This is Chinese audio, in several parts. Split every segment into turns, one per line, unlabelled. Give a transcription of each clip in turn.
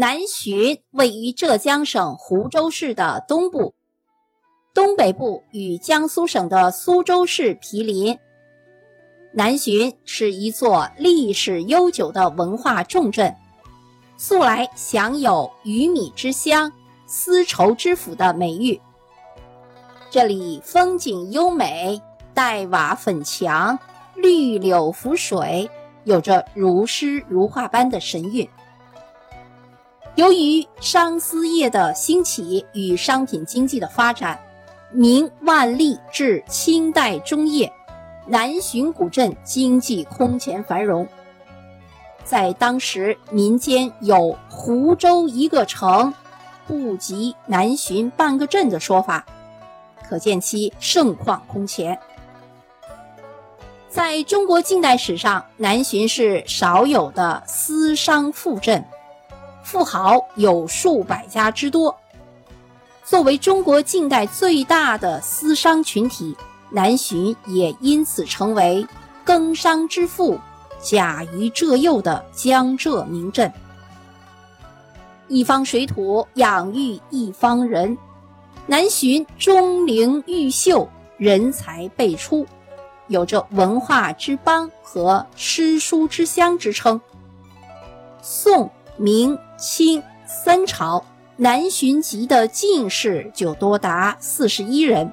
南浔位于浙江省湖州市的东部，东北部与江苏省的苏州市毗邻。南浔是一座历史悠久的文化重镇，素来享有“鱼米之乡”“丝绸之府”的美誉。这里风景优美，黛瓦粉墙，绿柳浮水，有着如诗如画般的神韵。由于商丝业的兴起与商品经济的发展，明万历至清代中叶，南浔古镇经济空前繁荣。在当时，民间有“湖州一个城，不及南浔半个镇”的说法。可见其盛况空前。在中国近代史上，南浔是少有的私商富镇，富豪有数百家之多。作为中国近代最大的私商群体，南浔也因此成为“耕商之父”甲于浙右的江浙名镇。一方水土养育一方人。南浔钟灵毓秀，人才辈出，有着文化之邦和诗书之乡之称。宋、明、清三朝，南浔籍的进士就多达四十一人，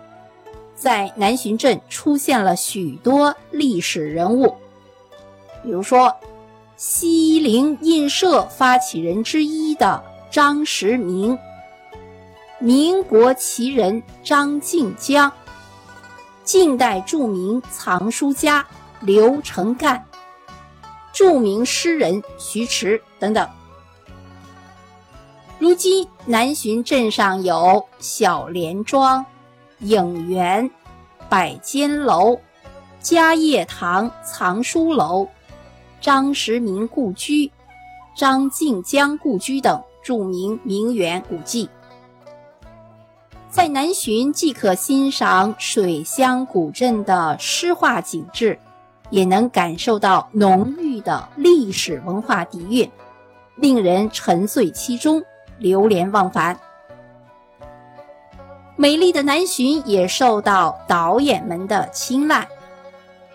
在南浔镇出现了许多历史人物，比如说西泠印社发起人之一的张时明。民国奇人张静江，近代著名藏书家刘承干，著名诗人徐迟等等。如今南浔镇上有小莲庄、影园、百间楼、嘉业堂藏书楼、张时明故居、张静江故居等著名名园古迹。在南浔，既可欣赏水乡古镇的诗画景致，也能感受到浓郁的历史文化底蕴，令人沉醉其中，流连忘返。美丽的南浔也受到导演们的青睐，《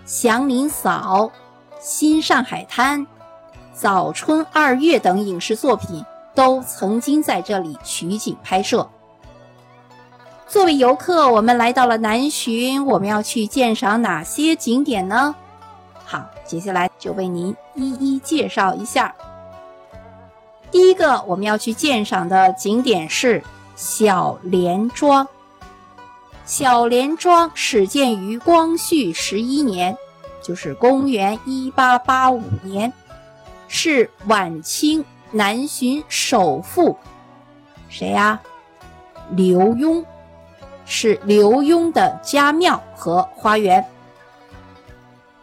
祥林嫂》《新上海滩》《早春二月》等影视作品都曾经在这里取景拍摄。作为游客，我们来到了南浔，我们要去鉴赏哪些景点呢？好，接下来就为您一一介绍一下。第一个我们要去鉴赏的景点是小莲庄。小莲庄始建于光绪十一年，就是公元一八八五年，是晚清南浔首富，谁呀？刘墉。是刘墉的家庙和花园，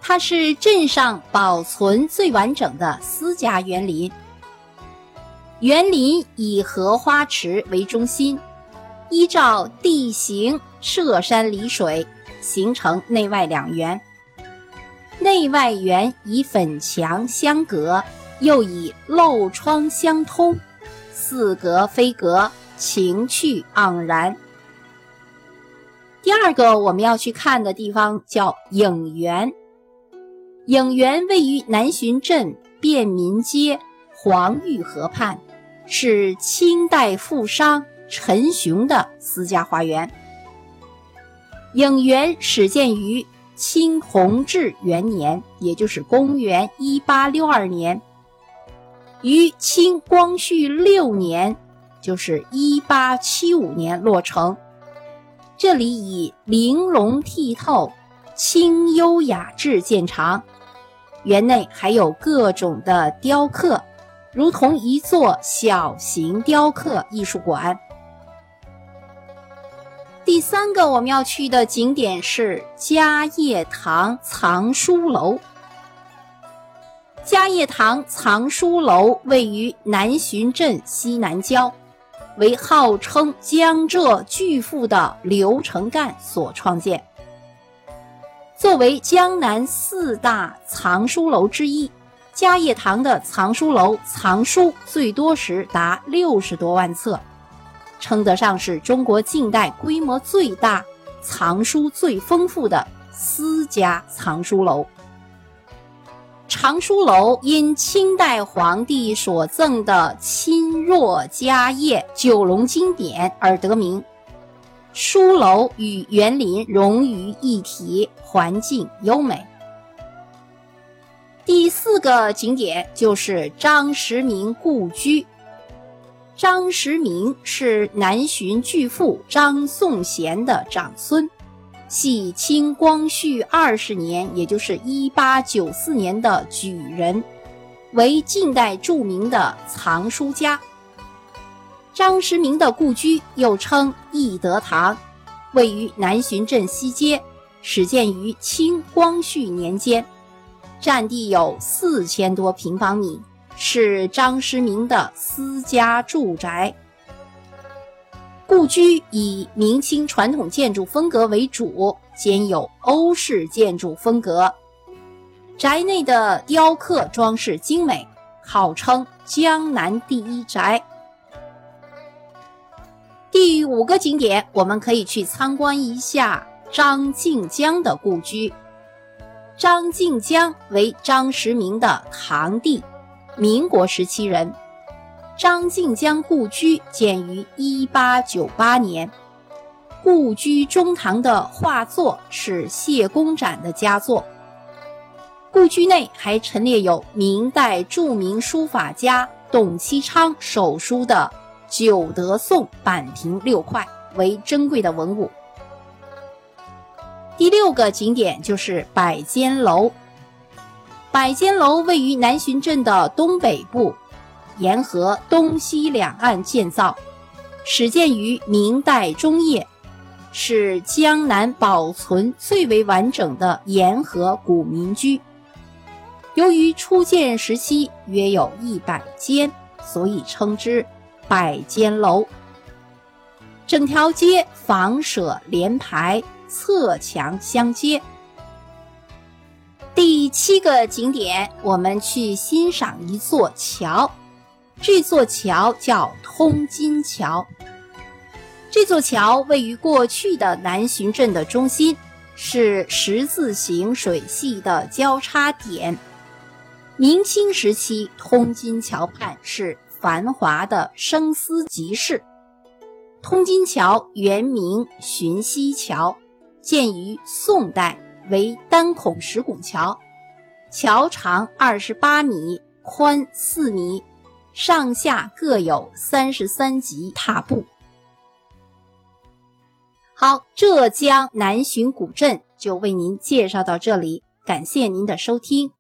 它是镇上保存最完整的私家园林。园林以荷花池为中心，依照地形涉山离水，形成内外两园。内外园以粉墙相隔，又以漏窗相通，似隔非隔，情趣盎然。第二个我们要去看的地方叫影园。影园位于南浔镇便民街黄峪河畔，是清代富商陈雄的私家花园。影园始建于清弘治元年，也就是公元一八六二年，于清光绪六年，就是一八七五年落成。这里以玲珑剔透、清幽雅致见长，园内还有各种的雕刻，如同一座小型雕刻艺术馆。第三个我们要去的景点是嘉业堂藏书楼。嘉业堂藏书楼位于南浔镇西南郊。为号称江浙巨富的刘承干所创建，作为江南四大藏书楼之一，嘉业堂的藏书楼藏书最多时达六十多万册，称得上是中国近代规模最大、藏书最丰富的私家藏书楼。藏书楼因清代皇帝所赠的钦若嘉业九龙经典而得名。书楼与园林融于一体，环境优美。第四个景点就是张时明故居。张时明是南巡巨富张颂贤的长孙。系清光绪二十年，也就是一八九四年的举人，为近代著名的藏书家。张时明的故居又称义德堂，位于南浔镇西街，始建于清光绪年间，占地有四千多平方米，是张时明的私家住宅。故居以明清传统建筑风格为主，兼有欧式建筑风格。宅内的雕刻装饰精美，号称江南第一宅。第五个景点，我们可以去参观一下张静江的故居。张静江为张时明的堂弟，民国时期人。张静江故居建于一八九八年，故居中堂的画作是谢公展的佳作。故居内还陈列有明代著名书法家董其昌手书的《九德颂》版屏六块，为珍贵的文物。第六个景点就是百间楼。百间楼位于南浔镇的东北部。沿河东西两岸建造，始建于明代中叶，是江南保存最为完整的沿河古民居。由于初建时期约有一百间，所以称之百间楼。整条街房舍连排，侧墙相接。第七个景点，我们去欣赏一座桥。这座桥叫通金桥。这座桥位于过去的南浔镇的中心，是十字形水系的交叉点。明清时期，通金桥畔是繁华的生丝集市。通金桥原名浔溪桥，建于宋代，为单孔石拱桥，桥长二十八米，宽四米。上下各有三十三级踏步。好，浙江南浔古镇就为您介绍到这里，感谢您的收听。